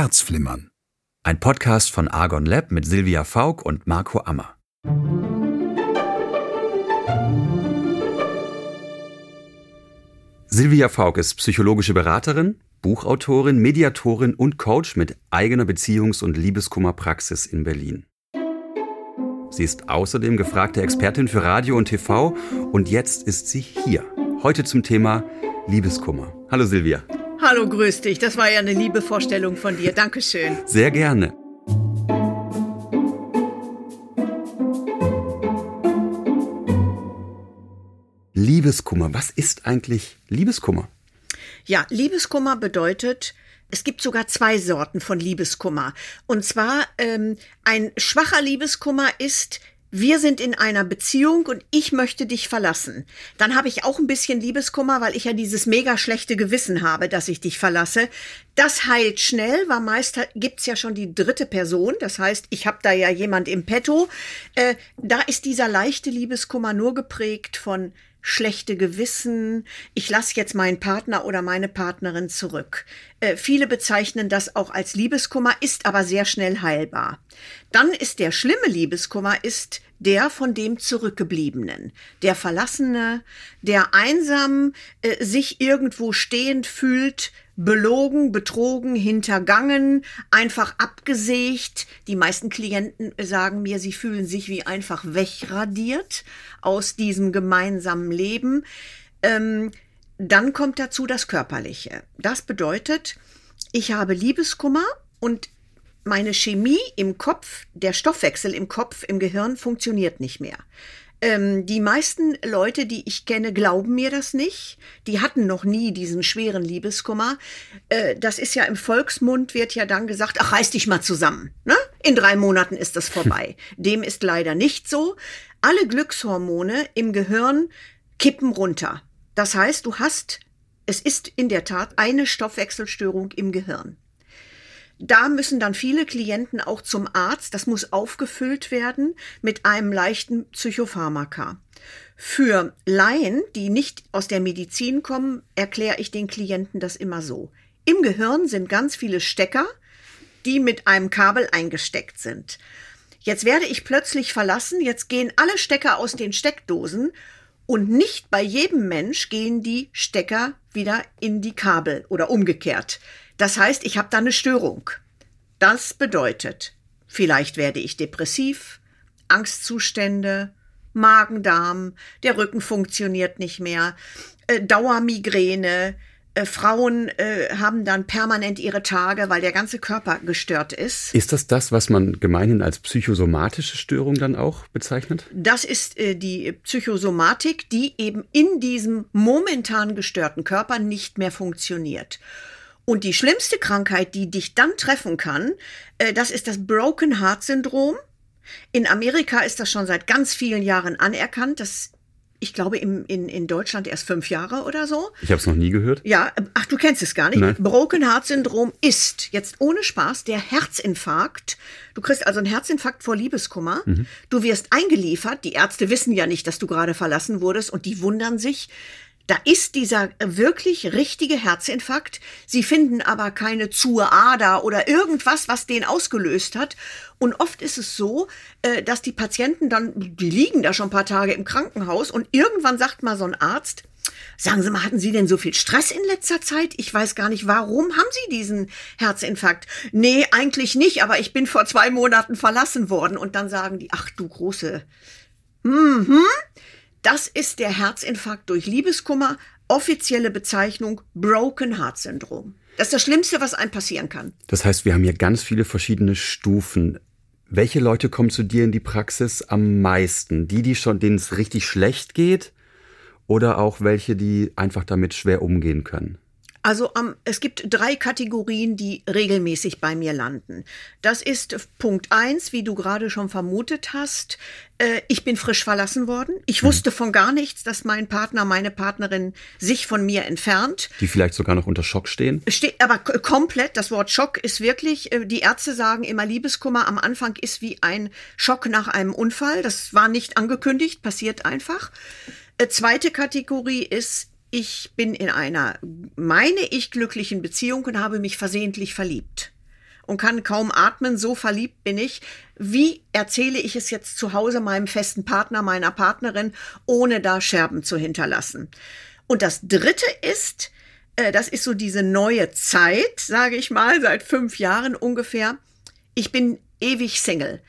Herzflimmern. Ein Podcast von Argon Lab mit Silvia Faulk und Marco Ammer. Silvia Faulk ist psychologische Beraterin, Buchautorin, Mediatorin und Coach mit eigener Beziehungs- und Liebeskummerpraxis in Berlin. Sie ist außerdem gefragte Expertin für Radio und TV und jetzt ist sie hier. Heute zum Thema Liebeskummer. Hallo Silvia. Hallo, grüß dich. Das war ja eine liebe Vorstellung von dir. Dankeschön. Sehr gerne. Liebeskummer. Was ist eigentlich Liebeskummer? Ja, Liebeskummer bedeutet, es gibt sogar zwei Sorten von Liebeskummer. Und zwar ähm, ein schwacher Liebeskummer ist, wir sind in einer Beziehung und ich möchte dich verlassen. Dann habe ich auch ein bisschen Liebeskummer, weil ich ja dieses mega schlechte Gewissen habe, dass ich dich verlasse. Das heilt schnell, weil meist gibt's ja schon die dritte Person. Das heißt, ich habe da ja jemand im Petto. Äh, da ist dieser leichte Liebeskummer nur geprägt von schlechte Gewissen, ich lasse jetzt meinen Partner oder meine Partnerin zurück. Äh, viele bezeichnen das auch als Liebeskummer, ist aber sehr schnell heilbar. Dann ist der schlimme Liebeskummer ist der von dem Zurückgebliebenen, der Verlassene, der einsam äh, sich irgendwo stehend fühlt, belogen, betrogen, hintergangen, einfach abgesägt. Die meisten Klienten sagen mir, sie fühlen sich wie einfach wegradiert aus diesem gemeinsamen Leben. Ähm, dann kommt dazu das Körperliche. Das bedeutet, ich habe Liebeskummer und meine Chemie im Kopf, der Stoffwechsel im Kopf, im Gehirn funktioniert nicht mehr. Ähm, die meisten Leute, die ich kenne, glauben mir das nicht. Die hatten noch nie diesen schweren Liebeskummer. Äh, das ist ja im Volksmund, wird ja dann gesagt, ach, reiß dich mal zusammen. Ne? In drei Monaten ist das vorbei. Dem ist leider nicht so. Alle Glückshormone im Gehirn kippen runter. Das heißt, du hast, es ist in der Tat eine Stoffwechselstörung im Gehirn. Da müssen dann viele Klienten auch zum Arzt. Das muss aufgefüllt werden mit einem leichten Psychopharmaka. Für Laien, die nicht aus der Medizin kommen, erkläre ich den Klienten das immer so. Im Gehirn sind ganz viele Stecker, die mit einem Kabel eingesteckt sind. Jetzt werde ich plötzlich verlassen, jetzt gehen alle Stecker aus den Steckdosen und nicht bei jedem Mensch gehen die Stecker wieder in die Kabel oder umgekehrt. Das heißt, ich habe da eine Störung. Das bedeutet, vielleicht werde ich depressiv, Angstzustände, Magen-Darm, der Rücken funktioniert nicht mehr, äh, Dauermigräne, äh, Frauen äh, haben dann permanent ihre Tage, weil der ganze Körper gestört ist. Ist das das, was man gemeinhin als psychosomatische Störung dann auch bezeichnet? Das ist äh, die Psychosomatik, die eben in diesem momentan gestörten Körper nicht mehr funktioniert. Und die schlimmste Krankheit, die dich dann treffen kann, äh, das ist das Broken Heart Syndrom. In Amerika ist das schon seit ganz vielen Jahren anerkannt. Das ich glaube, im, in, in Deutschland erst fünf Jahre oder so. Ich habe es noch nie gehört. Ja, ach, du kennst es gar nicht. Nein. Broken Heart Syndrom ist jetzt ohne Spaß der Herzinfarkt. Du kriegst also einen Herzinfarkt vor Liebeskummer. Mhm. Du wirst eingeliefert. Die Ärzte wissen ja nicht, dass du gerade verlassen wurdest und die wundern sich, da ist dieser wirklich richtige Herzinfarkt. Sie finden aber keine zur Ader oder irgendwas, was den ausgelöst hat. Und oft ist es so, äh, dass die Patienten dann, die liegen da schon ein paar Tage im Krankenhaus und irgendwann sagt mal so ein Arzt, Sagen Sie mal, hatten Sie denn so viel Stress in letzter Zeit? Ich weiß gar nicht, warum haben Sie diesen Herzinfarkt? Nee, eigentlich nicht, aber ich bin vor zwei Monaten verlassen worden. Und dann sagen die, ach du große. Mhm. Das ist der Herzinfarkt durch Liebeskummer, offizielle Bezeichnung Broken Heart Syndrom. Das ist das Schlimmste, was einem passieren kann. Das heißt, wir haben hier ganz viele verschiedene Stufen. Welche Leute kommen zu dir in die Praxis am meisten? Die, die schon, denen es richtig schlecht geht? Oder auch welche, die einfach damit schwer umgehen können? Also um, es gibt drei Kategorien, die regelmäßig bei mir landen. Das ist Punkt eins, wie du gerade schon vermutet hast. Äh, ich bin frisch verlassen worden. Ich Mhm. wusste von gar nichts, dass mein Partner, meine Partnerin sich von mir entfernt. Die vielleicht sogar noch unter Schock stehen? Steht aber komplett, das Wort Schock ist wirklich, äh, die Ärzte sagen immer, Liebeskummer am Anfang ist wie ein Schock nach einem Unfall. Das war nicht angekündigt, passiert einfach. Äh, Zweite Kategorie ist, ich bin in einer, meine ich, glücklichen Beziehung und habe mich versehentlich verliebt. und kann kaum atmen, so verliebt bin ich. Wie erzähle ich es jetzt zu Hause meinem festen Partner, meiner Partnerin, ohne da Scherben zu hinterlassen? Und das Dritte ist, äh, das ist so diese neue Zeit, sage ich mal, seit fünf Jahren ungefähr. Ich bin ewig Single.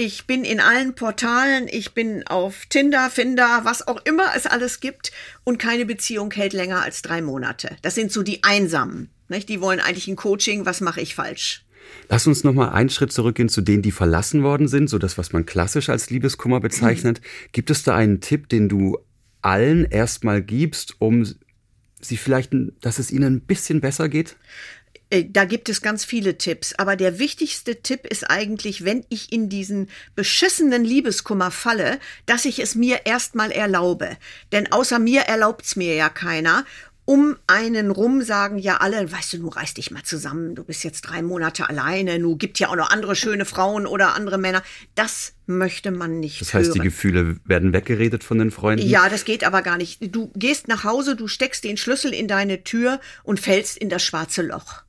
Ich bin in allen Portalen, ich bin auf Tinder, Finder, was auch immer es alles gibt und keine Beziehung hält länger als drei Monate. Das sind so die Einsamen. Nicht? Die wollen eigentlich ein Coaching, was mache ich falsch? Lass uns noch mal einen Schritt zurückgehen zu denen, die verlassen worden sind, so das, was man klassisch als Liebeskummer bezeichnet. Mhm. Gibt es da einen Tipp, den du allen erstmal gibst, um sie vielleicht, dass es ihnen ein bisschen besser geht? Äh, da gibt es ganz viele Tipps, aber der wichtigste Tipp ist eigentlich, wenn ich in diesen beschissenen Liebeskummer falle, dass ich es mir erstmal erlaube. Denn außer mir erlaubt's mir ja keiner. Um einen rum sagen ja alle, weißt du, du reiß dich mal zusammen, du bist jetzt drei Monate alleine, du gibt ja auch noch andere schöne Frauen oder andere Männer. Das möchte man nicht. Das heißt, hören. die Gefühle werden weggeredet von den Freunden? Ja, das geht aber gar nicht. Du gehst nach Hause, du steckst den Schlüssel in deine Tür und fällst in das schwarze Loch.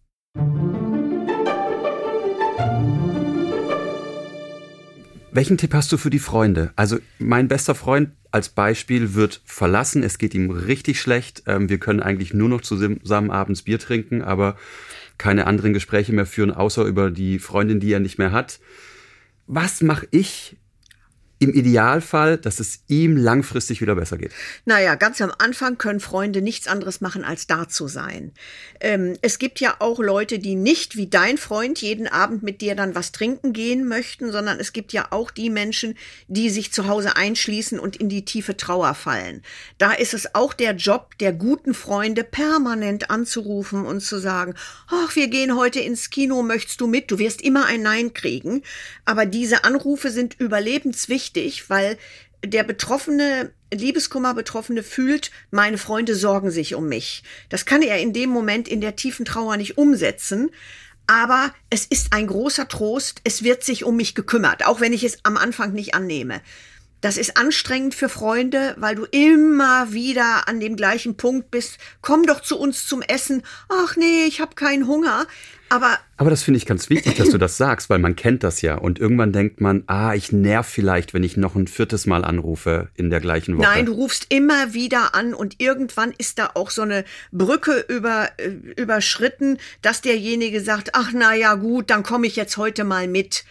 Welchen Tipp hast du für die Freunde? Also mein bester Freund als Beispiel wird verlassen, es geht ihm richtig schlecht, ähm, wir können eigentlich nur noch zusammen abends Bier trinken, aber keine anderen Gespräche mehr führen, außer über die Freundin, die er nicht mehr hat. Was mache ich, im Idealfall, dass es ihm langfristig wieder besser geht? Naja, ganz am Anfang können Freunde nichts anderes machen, als da zu sein. Ähm, es gibt ja auch Leute, die nicht wie dein Freund jeden Abend mit dir dann was trinken gehen möchten, sondern es gibt ja auch die Menschen, die sich zu Hause einschließen und in die tiefe Trauer fallen. Da ist es auch der Job der guten Freunde, permanent anzurufen und zu sagen, ach, wir gehen heute ins Kino, möchtest du mit? Du wirst immer ein Nein kriegen. Aber diese Anrufe sind überlebenswichtig wichtig, weil der Betroffene, Liebeskummer-Betroffene fühlt, meine Freunde sorgen sich um mich. Das kann er in dem Moment in der tiefen Trauer nicht umsetzen. Aber es ist ein großer Trost. Es wird sich um mich gekümmert, auch wenn ich es am Anfang nicht annehme. Das ist anstrengend für Freunde, weil du immer wieder an dem gleichen Punkt bist. Komm doch zu uns zum Essen. Ach nee, ich habe keinen Hunger. Aber, Aber das finde ich ganz wichtig, dass du das sagst, weil man kennt das ja. Und irgendwann denkt man, ah, ich nerv vielleicht, wenn ich noch ein viertes Mal anrufe in der gleichen Woche. Nein, du rufst immer wieder an und irgendwann ist da auch so eine Brücke über, äh, überschritten, dass derjenige sagt, ach na ja, gut, dann komme ich jetzt heute mal mit.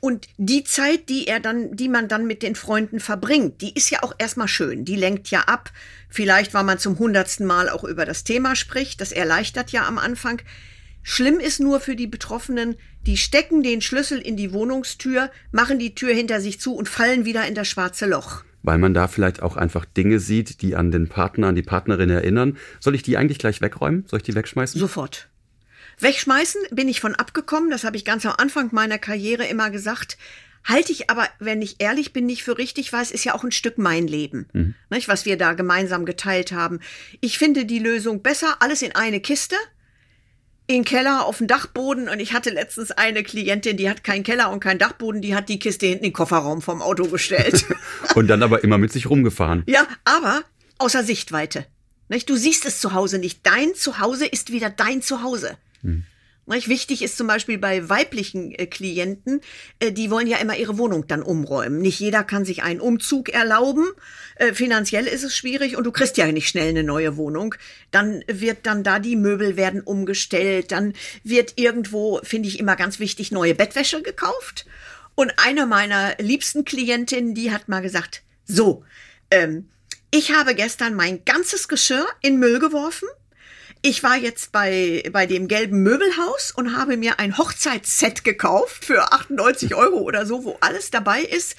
Und die Zeit, die er dann, die man dann mit den Freunden verbringt, die ist ja auch erstmal schön. Die lenkt ja ab. Vielleicht, weil man zum hundertsten Mal auch über das Thema spricht. Das erleichtert ja am Anfang. Schlimm ist nur für die Betroffenen, die stecken den Schlüssel in die Wohnungstür, machen die Tür hinter sich zu und fallen wieder in das schwarze Loch. Weil man da vielleicht auch einfach Dinge sieht, die an den Partner, an die Partnerin erinnern. Soll ich die eigentlich gleich wegräumen? Soll ich die wegschmeißen? Sofort. Wegschmeißen bin ich von abgekommen, das habe ich ganz am Anfang meiner Karriere immer gesagt. Halte ich aber, wenn ich ehrlich bin, nicht für richtig, weil es ist ja auch ein Stück mein Leben, mhm. nicht, was wir da gemeinsam geteilt haben. Ich finde die Lösung besser, alles in eine Kiste, in Keller auf dem Dachboden und ich hatte letztens eine Klientin, die hat keinen Keller und keinen Dachboden, die hat die Kiste hinten in den Kofferraum vom Auto gestellt. und dann aber immer mit sich rumgefahren. Ja, aber außer Sichtweite. Nicht? Du siehst es zu Hause nicht. Dein Zuhause ist wieder dein Zuhause. Hm. Wichtig ist zum Beispiel bei weiblichen äh, Klienten, äh, die wollen ja immer ihre Wohnung dann umräumen. Nicht jeder kann sich einen Umzug erlauben. Äh, finanziell ist es schwierig und du kriegst ja nicht schnell eine neue Wohnung. Dann wird dann da die Möbel werden umgestellt. Dann wird irgendwo, finde ich immer ganz wichtig, neue Bettwäsche gekauft. Und eine meiner liebsten Klientinnen, die hat mal gesagt, so, ähm, ich habe gestern mein ganzes Geschirr in Müll geworfen ich war jetzt bei, bei dem gelben Möbelhaus und habe mir ein Hochzeitsset gekauft für 98 Euro oder so, wo alles dabei ist.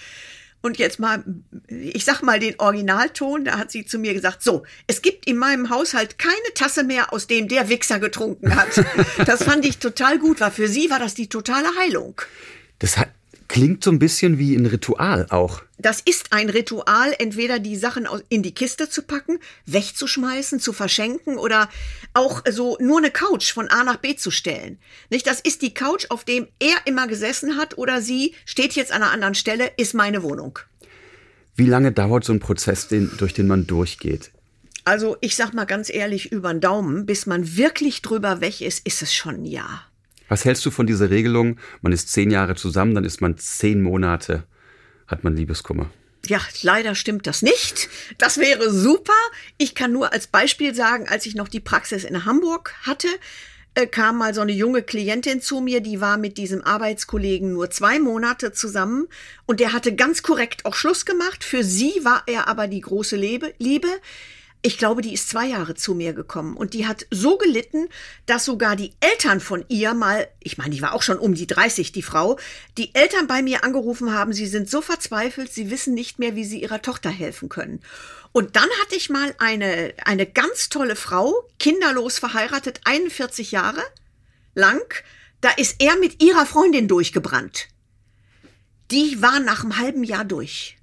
Und jetzt mal, ich sag mal den Originalton, da hat sie zu mir gesagt, so, es gibt in meinem Haushalt keine Tasse mehr, aus dem der Wichser getrunken hat. Das fand ich total gut, weil für sie war das die totale Heilung. Das hat, Klingt so ein bisschen wie ein Ritual auch. Das ist ein Ritual, entweder die Sachen in die Kiste zu packen, wegzuschmeißen, zu verschenken oder auch so nur eine Couch von A nach B zu stellen. Nicht, das ist die Couch, auf dem er immer gesessen hat oder sie steht jetzt an einer anderen Stelle, ist meine Wohnung. Wie lange dauert so ein Prozess, den, durch den man durchgeht? Also, ich sag mal ganz ehrlich, über den Daumen, bis man wirklich drüber weg ist, ist es schon ein Jahr. Was hältst du von dieser Regelung? Man ist zehn Jahre zusammen, dann ist man zehn Monate, hat man Liebeskummer. Ja, leider stimmt das nicht. Das wäre super. Ich kann nur als Beispiel sagen, als ich noch die Praxis in Hamburg hatte, äh, kam mal so eine junge Klientin zu mir, die war mit diesem Arbeitskollegen nur zwei Monate zusammen und der hatte ganz korrekt auch Schluss gemacht. Für sie war er aber die große Liebe. Ich glaube, die ist zwei Jahre zu mir gekommen und die hat so gelitten, dass sogar die Eltern von ihr mal, ich meine, die war auch schon um die 30, die Frau, die Eltern bei mir angerufen haben, sie sind so verzweifelt, sie wissen nicht mehr, wie sie ihrer Tochter helfen können. Und dann hatte ich mal eine, eine ganz tolle Frau, kinderlos verheiratet, 41 Jahre lang, da ist er mit ihrer Freundin durchgebrannt. Die war nach einem halben Jahr durch.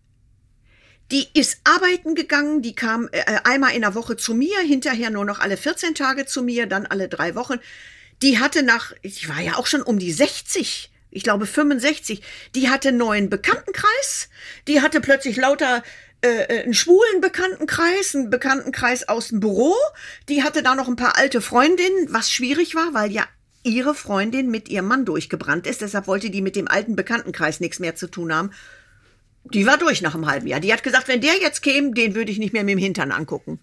Die ist arbeiten gegangen, die kam äh, äh, einmal in der Woche zu mir, hinterher nur noch alle 14 Tage zu mir, dann alle drei Wochen. Die hatte nach, ich war ja auch schon um die 60, ich glaube 65, die hatte einen neuen Bekanntenkreis, die hatte plötzlich lauter äh, äh, einen schwulen Bekanntenkreis, einen Bekanntenkreis aus dem Büro, die hatte da noch ein paar alte Freundinnen, was schwierig war, weil ja ihre Freundin mit ihrem Mann durchgebrannt ist, deshalb wollte die mit dem alten Bekanntenkreis nichts mehr zu tun haben. Die war durch nach einem halben Jahr. Die hat gesagt, wenn der jetzt käme, den würde ich nicht mehr mit dem Hintern angucken.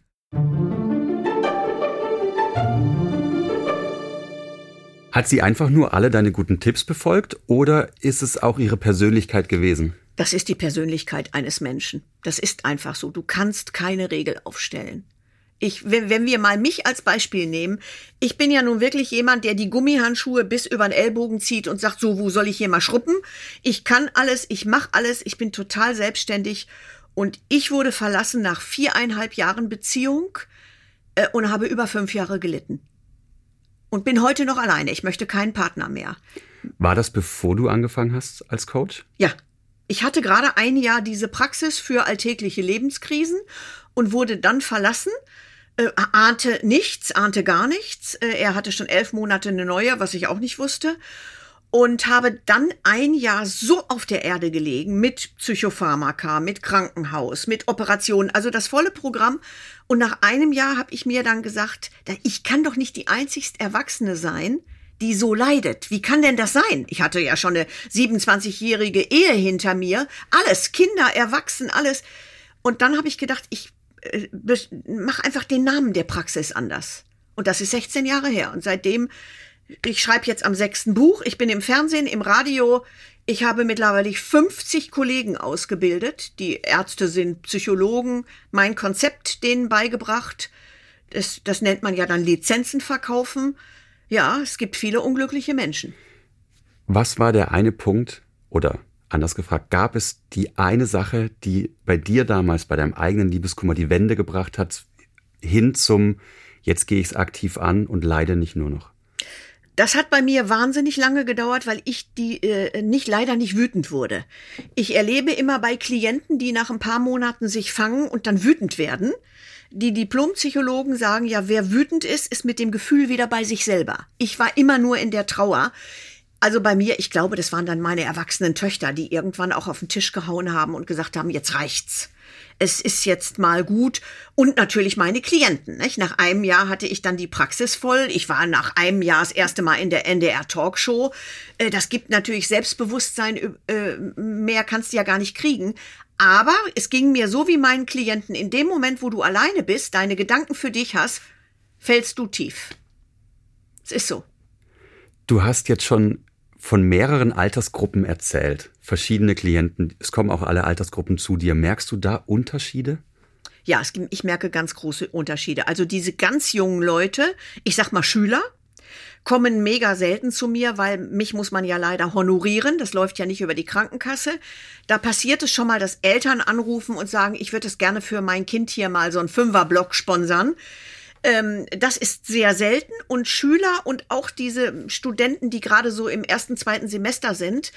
Hat sie einfach nur alle deine guten Tipps befolgt oder ist es auch ihre Persönlichkeit gewesen? Das ist die Persönlichkeit eines Menschen. Das ist einfach so. Du kannst keine Regel aufstellen. Ich, wenn, wenn wir mal mich als Beispiel nehmen, ich bin ja nun wirklich jemand, der die Gummihandschuhe bis über den Ellbogen zieht und sagt, so, wo soll ich hier mal schruppen? Ich kann alles, ich mache alles, ich bin total selbstständig und ich wurde verlassen nach viereinhalb Jahren Beziehung äh, und habe über fünf Jahre gelitten. Und bin heute noch alleine. Ich möchte keinen Partner mehr. War das bevor du angefangen hast als Coach? Ja. Ich hatte gerade ein Jahr diese Praxis für alltägliche Lebenskrisen und wurde dann verlassen äh, ahnte nichts, ahnte gar nichts. Äh, er hatte schon elf Monate eine neue, was ich auch nicht wusste. Und habe dann ein Jahr so auf der Erde gelegen mit Psychopharmaka, mit Krankenhaus, mit Operationen, also das volle Programm. Und nach einem Jahr habe ich mir dann gesagt, ich kann doch nicht die einzigst Erwachsene sein, die so leidet. Wie kann denn das sein? Ich hatte ja schon eine 27-jährige Ehe hinter mir. Alles, Kinder, Erwachsen, alles. Und dann habe ich gedacht, ich mach einfach den Namen der Praxis anders. Und das ist 16 Jahre her. Und seitdem, ich schreibe jetzt am sechsten Buch, ich bin im Fernsehen, im Radio, ich habe mittlerweile 50 Kollegen ausgebildet. Die Ärzte sind Psychologen, mein Konzept denen beigebracht. Das, das nennt man ja dann Lizenzen verkaufen. Ja, es gibt viele unglückliche Menschen. Was war der eine Punkt oder Anders gefragt, gab es die eine Sache, die bei dir damals, bei deinem eigenen Liebeskummer, die Wende gebracht hat, hin zum, jetzt gehe ich es aktiv an und leide nicht nur noch? Das hat bei mir wahnsinnig lange gedauert, weil ich die äh, nicht leider nicht wütend wurde. Ich erlebe immer bei Klienten, die nach ein paar Monaten sich fangen und dann wütend werden. Die Diplompsychologen sagen ja, wer wütend ist, ist mit dem Gefühl wieder bei sich selber. Ich war immer nur in der Trauer. Also bei mir, ich glaube, das waren dann meine erwachsenen Töchter, die irgendwann auch auf den Tisch gehauen haben und gesagt haben, jetzt reicht's. Es ist jetzt mal gut. Und natürlich meine Klienten. Nicht? Nach einem Jahr hatte ich dann die Praxis voll. Ich war nach einem Jahr das erste Mal in der NDR Talkshow. Äh, das gibt natürlich Selbstbewusstsein. Äh, mehr kannst du ja gar nicht kriegen. Aber es ging mir so wie meinen Klienten. In dem Moment, wo du alleine bist, deine Gedanken für dich hast, fällst du tief. Es ist so. Du hast jetzt schon von mehreren Altersgruppen erzählt. Verschiedene Klienten. Es kommen auch alle Altersgruppen zu dir. Merkst du da Unterschiede? Ja, es, ich merke ganz große Unterschiede. Also diese ganz jungen Leute, ich sag mal Schüler, kommen mega selten zu mir, weil mich muss man ja leider honorieren. Das läuft ja nicht über die Krankenkasse. Da passiert es schon mal, dass Eltern anrufen und sagen, ich würde es gerne für mein Kind hier mal so einen Fünferblock sponsern. Ähm, das ist sehr selten und Schüler und auch diese Studenten, die gerade so im ersten, zweiten Semester sind,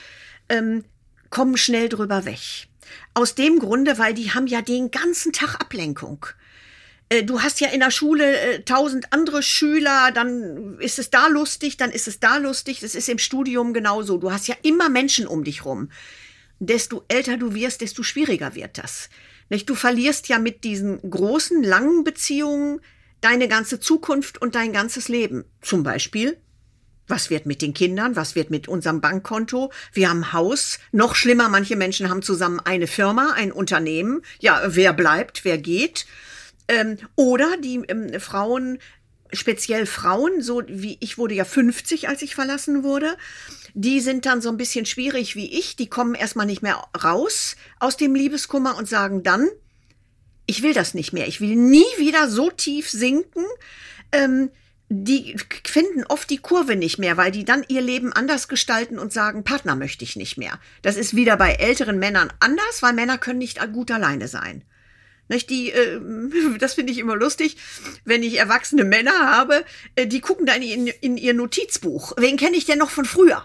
ähm, kommen schnell drüber weg. Aus dem Grunde, weil die haben ja den ganzen Tag Ablenkung. Äh, du hast ja in der Schule äh, tausend andere Schüler, dann ist es da lustig, dann ist es da lustig. Das ist im Studium genauso. Du hast ja immer Menschen um dich rum. Desto älter du wirst, desto schwieriger wird das. Du verlierst ja mit diesen großen, langen Beziehungen deine ganze Zukunft und dein ganzes Leben. Zum Beispiel Was wird mit den Kindern? Was wird mit unserem Bankkonto? Wir haben Haus. Noch schlimmer, manche Menschen haben zusammen eine Firma, ein Unternehmen. Ja, wer bleibt, wer geht? Ähm, oder die ähm, Frauen, speziell Frauen, so wie ich wurde ja 50, als ich verlassen wurde, die sind dann so ein bisschen schwierig wie ich. Die kommen erstmal nicht mehr raus aus dem Liebeskummer und sagen dann, ich will das nicht mehr. Ich will nie wieder so tief sinken. Ähm, die finden oft die Kurve nicht mehr, weil die dann ihr Leben anders gestalten und sagen, Partner möchte ich nicht mehr. Das ist wieder bei älteren Männern anders, weil Männer können nicht gut alleine sein. Nicht die, äh, das finde ich immer lustig, wenn ich erwachsene Männer habe, äh, die gucken dann in, in ihr Notizbuch. Wen kenne ich denn noch von früher?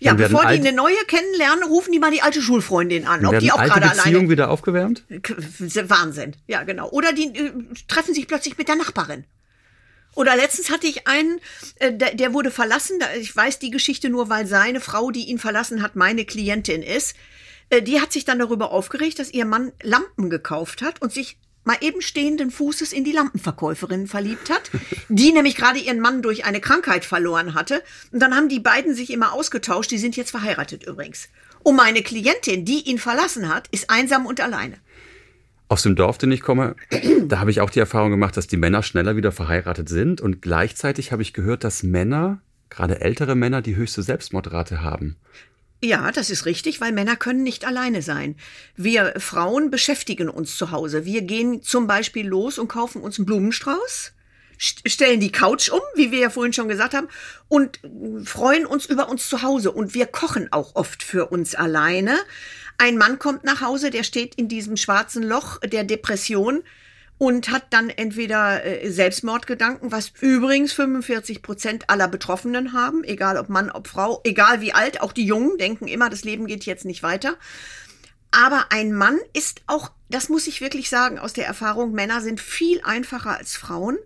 Ja, bevor die eine neue kennenlernen, rufen die mal die alte Schulfreundin an, ob die auch gerade alleine. Beziehung wieder aufgewärmt? Wahnsinn, ja genau. Oder die äh, treffen sich plötzlich mit der Nachbarin. Oder letztens hatte ich einen, äh, der, der wurde verlassen. Ich weiß die Geschichte nur, weil seine Frau, die ihn verlassen hat, meine Klientin ist. Äh, die hat sich dann darüber aufgeregt, dass ihr Mann Lampen gekauft hat und sich mal eben stehenden Fußes in die Lampenverkäuferin verliebt hat, die nämlich gerade ihren Mann durch eine Krankheit verloren hatte. Und dann haben die beiden sich immer ausgetauscht. Die sind jetzt verheiratet übrigens. Und meine Klientin, die ihn verlassen hat, ist einsam und alleine. Aus dem Dorf, den ich komme, da habe ich auch die Erfahrung gemacht, dass die Männer schneller wieder verheiratet sind. Und gleichzeitig habe ich gehört, dass Männer, gerade ältere Männer, die höchste Selbstmordrate haben. Ja, das ist richtig, weil Männer können nicht alleine sein. Wir Frauen beschäftigen uns zu Hause. Wir gehen zum Beispiel los und kaufen uns einen Blumenstrauß, stellen die Couch um, wie wir ja vorhin schon gesagt haben, und freuen uns über uns zu Hause. Und wir kochen auch oft für uns alleine. Ein Mann kommt nach Hause, der steht in diesem schwarzen Loch der Depression und hat dann entweder äh, Selbstmordgedanken, was übrigens 45 Prozent aller Betroffenen haben, egal ob Mann, ob Frau, egal wie alt, auch die Jungen denken immer, das Leben geht jetzt nicht weiter. Aber ein Mann ist auch, das muss ich wirklich sagen aus der Erfahrung, Männer sind viel einfacher als Frauen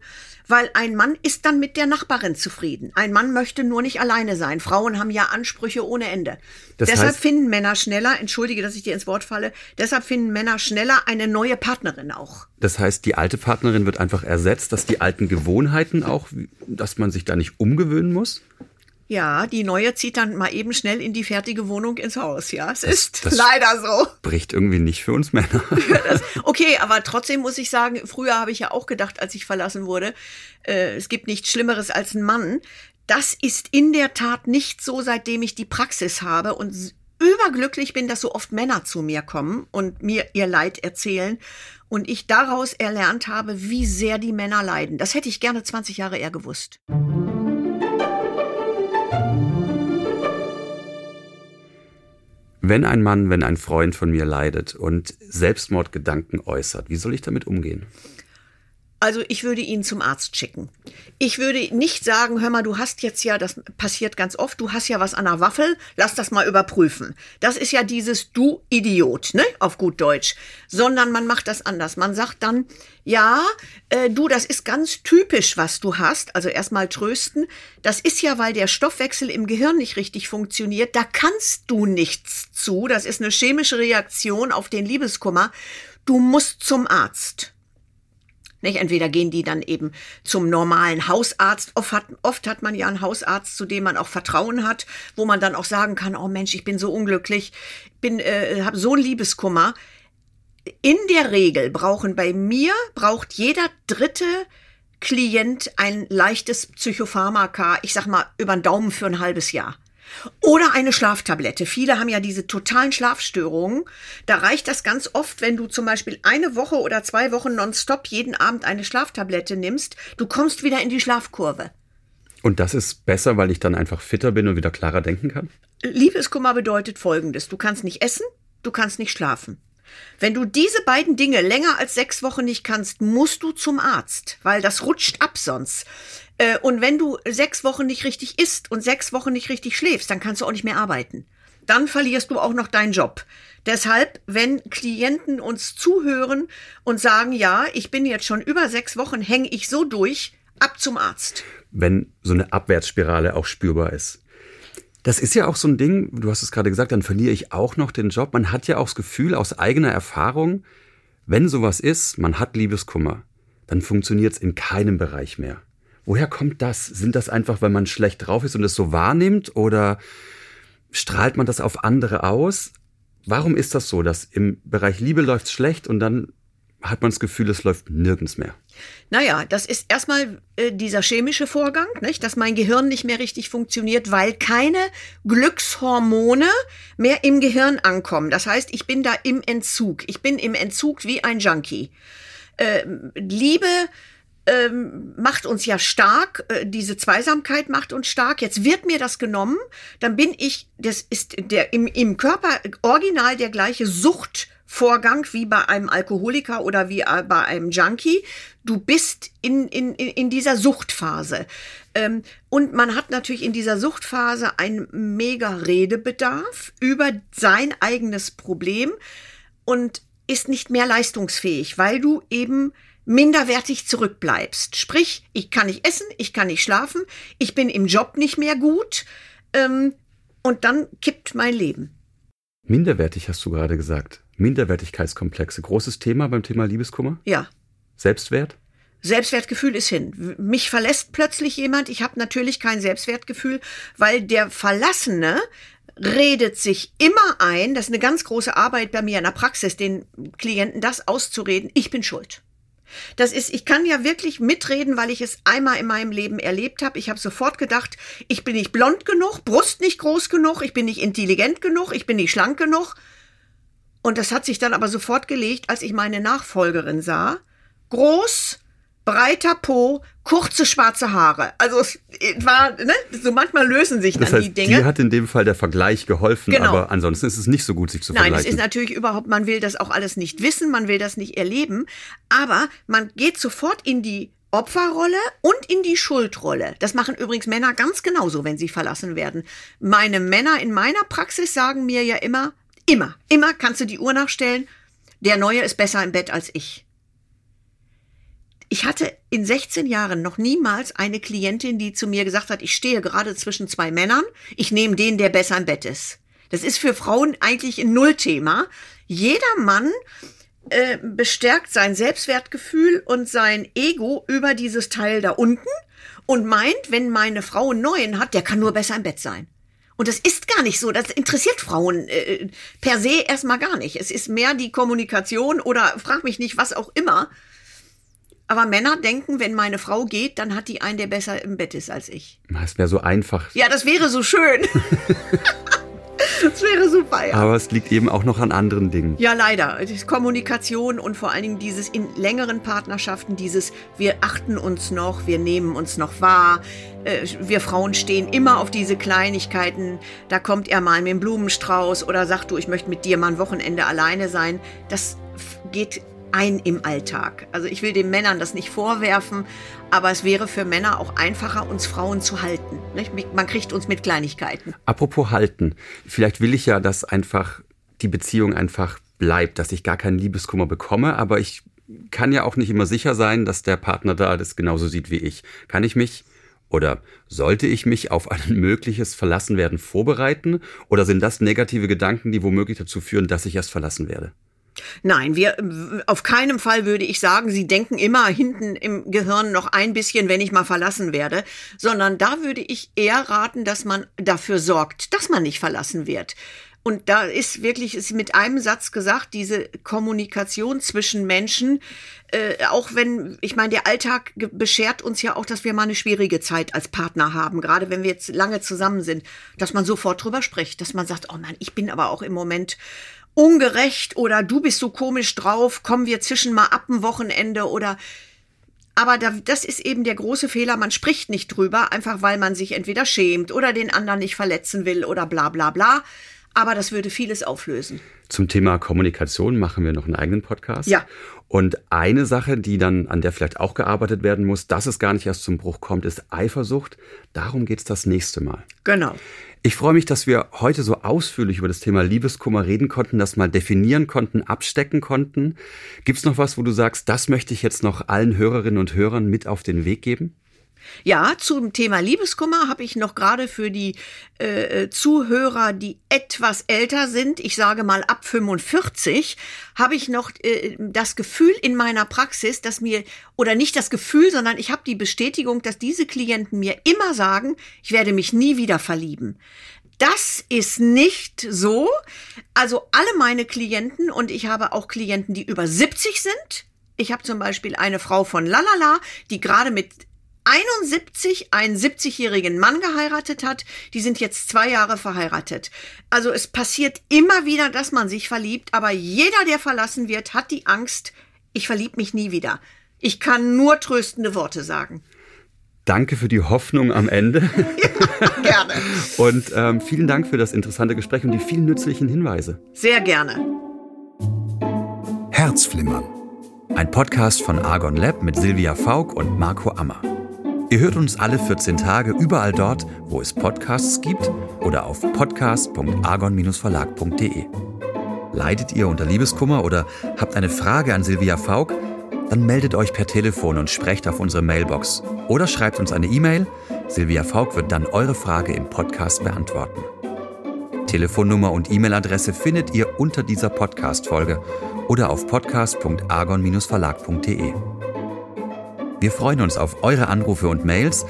weil ein Mann ist dann mit der Nachbarin zufrieden. Ein Mann möchte nur nicht alleine sein. Frauen haben ja Ansprüche ohne Ende. Das deshalb heißt, finden Männer schneller, entschuldige, dass ich dir ins Wort falle, deshalb finden Männer schneller eine neue Partnerin auch. Das heißt, die alte Partnerin wird einfach ersetzt, dass die alten Gewohnheiten auch, dass man sich da nicht umgewöhnen muss? Ja, die neue zieht dann mal eben schnell in die fertige Wohnung ins Haus. Ja, es das, ist das leider so. Bricht irgendwie nicht für uns Männer. das, okay, aber trotzdem muss ich sagen, früher habe ich ja auch gedacht, als ich verlassen wurde, äh, es gibt nichts Schlimmeres als ein Mann. Das ist in der Tat nicht so, seitdem ich die Praxis habe und überglücklich bin, dass so oft Männer zu mir kommen und mir ihr Leid erzählen und ich daraus erlernt habe, wie sehr die Männer leiden. Das hätte ich gerne 20 Jahre eher gewusst. Wenn ein Mann, wenn ein Freund von mir leidet und Selbstmordgedanken äußert, wie soll ich damit umgehen? Also ich würde ihn zum Arzt schicken. Ich würde nicht sagen, hör mal, du hast jetzt ja, das passiert ganz oft, du hast ja was an der Waffel, lass das mal überprüfen. Das ist ja dieses Du Idiot, ne, auf gut Deutsch. Sondern man macht das anders. Man sagt dann, ja, äh, du, das ist ganz typisch, was du hast. Also erstmal trösten. Das ist ja, weil der Stoffwechsel im Gehirn nicht richtig funktioniert. Da kannst du nichts zu. Das ist eine chemische Reaktion auf den Liebeskummer. Du musst zum Arzt. Nicht? Entweder gehen die dann eben zum normalen Hausarzt. Oft hat, oft hat man ja einen Hausarzt, zu dem man auch Vertrauen hat, wo man dann auch sagen kann, oh Mensch, ich bin so unglücklich, bin, äh, habe so Liebeskummer. In der Regel brauchen bei mir, braucht jeder dritte Klient ein leichtes Psychopharmaka, ich sag mal, über den Daumen für ein halbes Jahr. Oder eine Schlaftablette. Viele haben ja diese totalen Schlafstörungen. Da reicht das ganz oft, wenn du zum Beispiel eine Woche oder zwei Wochen nonstop jeden Abend eine Schlaftablette nimmst. Du kommst wieder in die Schlafkurve. Und das ist besser, weil ich dann einfach fitter bin und wieder klarer denken kann? Liebeskummer bedeutet Folgendes. Du kannst nicht essen, du kannst nicht schlafen. Wenn du diese beiden Dinge länger als sechs Wochen nicht kannst, musst du zum Arzt, weil das rutscht ab sonst. Äh, und wenn du sechs Wochen nicht richtig isst und sechs Wochen nicht richtig schläfst, dann kannst du auch nicht mehr arbeiten. Dann verlierst du auch noch deinen Job. Deshalb, wenn Klienten uns zuhören und sagen, ja, ich bin jetzt schon über sechs Wochen, hänge ich so durch, ab zum Arzt. Wenn so eine Abwärtsspirale auch spürbar ist. Das ist ja auch so ein Ding, du hast es gerade gesagt, dann verliere ich auch noch den Job. Man hat ja auch das Gefühl aus eigener Erfahrung, wenn sowas ist, man hat Liebeskummer, dann funktioniert es in keinem Bereich mehr Woher kommt das? Sind das einfach, weil man schlecht drauf ist und es so wahrnimmt oder strahlt man das auf andere aus? Warum ist das so, dass im Bereich Liebe läuft es schlecht und dann hat man das Gefühl, es läuft nirgends mehr? Naja, das ist erstmal äh, dieser chemische Vorgang, nicht? dass mein Gehirn nicht mehr richtig funktioniert, weil keine Glückshormone mehr im Gehirn ankommen. Das heißt, ich bin da im Entzug. Ich bin im Entzug wie ein Junkie. Äh, Liebe ähm, macht uns ja stark, äh, diese Zweisamkeit macht uns stark. Jetzt wird mir das genommen, dann bin ich, das ist der im, im Körper original der gleiche Suchtvorgang wie bei einem Alkoholiker oder wie äh, bei einem Junkie. Du bist in, in, in dieser Suchtphase. Ähm, und man hat natürlich in dieser Suchtphase einen mega Redebedarf über sein eigenes Problem und ist nicht mehr leistungsfähig, weil du eben minderwertig zurückbleibst. Sprich, ich kann nicht essen, ich kann nicht schlafen, ich bin im Job nicht mehr gut ähm, und dann kippt mein Leben. Minderwertig hast du gerade gesagt. Minderwertigkeitskomplexe. Großes Thema beim Thema Liebeskummer? Ja. Selbstwert? Selbstwertgefühl ist hin. Mich verlässt plötzlich jemand. Ich habe natürlich kein Selbstwertgefühl, weil der Verlassene redet sich immer ein, das ist eine ganz große Arbeit bei mir in der Praxis, den Klienten das auszureden, ich bin schuld. Das ist, ich kann ja wirklich mitreden, weil ich es einmal in meinem Leben erlebt habe. Ich habe sofort gedacht, ich bin nicht blond genug, Brust nicht groß genug, ich bin nicht intelligent genug, ich bin nicht schlank genug. Und das hat sich dann aber sofort gelegt, als ich meine Nachfolgerin sah. Groß, breiter Po, kurze schwarze Haare. Also es war, ne, so manchmal lösen sich das dann heißt, die Dinge. Dir hat in dem Fall der Vergleich geholfen, genau. aber ansonsten ist es nicht so gut, sich zu Nein, vergleichen. Nein, es ist natürlich überhaupt, man will das auch alles nicht wissen, man will das nicht erleben, aber man geht sofort in die Opferrolle und in die Schuldrolle. Das machen übrigens Männer ganz genauso, wenn sie verlassen werden. Meine Männer in meiner Praxis sagen mir ja immer, immer, immer kannst du die Uhr nachstellen, der Neue ist besser im Bett als ich. Ich hatte in 16 Jahren noch niemals eine Klientin, die zu mir gesagt hat, ich stehe gerade zwischen zwei Männern, ich nehme den, der besser im Bett ist. Das ist für Frauen eigentlich ein Nullthema. Jeder Mann äh, bestärkt sein Selbstwertgefühl und sein Ego über dieses Teil da unten und meint, wenn meine Frau einen neuen hat, der kann nur besser im Bett sein. Und das ist gar nicht so. Das interessiert Frauen äh, per se erstmal gar nicht. Es ist mehr die Kommunikation oder frag mich nicht, was auch immer. Aber Männer denken, wenn meine Frau geht, dann hat die einen, der besser im Bett ist als ich. Das wäre so einfach. Ja, das wäre so schön. das wäre super, ja. Aber es liegt eben auch noch an anderen Dingen. Ja, leider. Kommunikation und vor allen Dingen dieses in längeren Partnerschaften, dieses wir achten uns noch, wir nehmen uns noch wahr. Äh, wir Frauen stehen immer auf diese Kleinigkeiten. Da kommt er mal mit dem Blumenstrauß oder sagt du, ich möchte mit dir mal ein Wochenende alleine sein. Das geht ein im Alltag. Also ich will den Männern das nicht vorwerfen, aber es wäre für Männer auch einfacher, uns Frauen zu halten. Man kriegt uns mit Kleinigkeiten. Apropos halten, vielleicht will ich ja, dass einfach die Beziehung einfach bleibt, dass ich gar keinen Liebeskummer bekomme, aber ich kann ja auch nicht immer sicher sein, dass der Partner da das genauso sieht wie ich. Kann ich mich oder sollte ich mich auf ein mögliches Verlassenwerden vorbereiten? Oder sind das negative Gedanken, die womöglich dazu führen, dass ich erst verlassen werde? Nein, wir auf keinem Fall würde ich sagen, Sie denken immer hinten im Gehirn noch ein bisschen, wenn ich mal verlassen werde, sondern da würde ich eher raten, dass man dafür sorgt, dass man nicht verlassen wird. Und da ist wirklich ist mit einem Satz gesagt, diese Kommunikation zwischen Menschen, äh, auch wenn, ich meine, der Alltag beschert uns ja auch, dass wir mal eine schwierige Zeit als Partner haben, gerade wenn wir jetzt lange zusammen sind, dass man sofort drüber spricht, dass man sagt, oh Mann, ich bin aber auch im Moment ungerecht oder du bist so komisch drauf, kommen wir zwischen mal ab ein Wochenende oder aber da, das ist eben der große Fehler, man spricht nicht drüber, einfach weil man sich entweder schämt oder den anderen nicht verletzen will oder bla bla bla. Aber das würde vieles auflösen. Zum Thema Kommunikation machen wir noch einen eigenen Podcast. Ja. Und eine Sache, die dann, an der vielleicht auch gearbeitet werden muss, dass es gar nicht erst zum Bruch kommt, ist Eifersucht. Darum geht's das nächste Mal. Genau. Ich freue mich, dass wir heute so ausführlich über das Thema Liebeskummer reden konnten, das mal definieren konnten, abstecken konnten. Gibt's noch was, wo du sagst, das möchte ich jetzt noch allen Hörerinnen und Hörern mit auf den Weg geben? Ja, zum Thema Liebeskummer habe ich noch gerade für die äh, Zuhörer, die etwas älter sind, ich sage mal ab 45, habe ich noch äh, das Gefühl in meiner Praxis, dass mir, oder nicht das Gefühl, sondern ich habe die Bestätigung, dass diese Klienten mir immer sagen, ich werde mich nie wieder verlieben. Das ist nicht so. Also alle meine Klienten und ich habe auch Klienten, die über 70 sind. Ich habe zum Beispiel eine Frau von Lalala, die gerade mit 71 einen 70-jährigen Mann geheiratet hat. Die sind jetzt zwei Jahre verheiratet. Also es passiert immer wieder, dass man sich verliebt, aber jeder, der verlassen wird, hat die Angst, ich verlieb mich nie wieder. Ich kann nur tröstende Worte sagen. Danke für die Hoffnung am Ende. Ja, gerne. und ähm, vielen Dank für das interessante Gespräch und die vielen nützlichen Hinweise. Sehr gerne. Herzflimmern. Ein Podcast von Argon Lab mit Silvia Faulk und Marco Ammer. Ihr hört uns alle 14 Tage überall dort, wo es Podcasts gibt oder auf podcast.argon-verlag.de. Leidet ihr unter Liebeskummer oder habt eine Frage an Silvia Faulk? Dann meldet euch per Telefon und sprecht auf unsere Mailbox oder schreibt uns eine E-Mail. Silvia Faulk wird dann eure Frage im Podcast beantworten. Telefonnummer und E-Mail-Adresse findet ihr unter dieser Podcast-Folge oder auf podcast.argon-verlag.de. Wir freuen uns auf eure Anrufe und Mails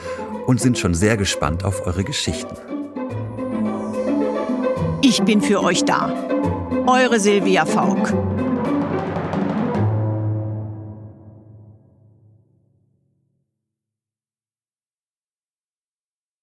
und sind schon sehr gespannt auf eure Geschichten. Ich bin für euch da. Eure Silvia Faulk.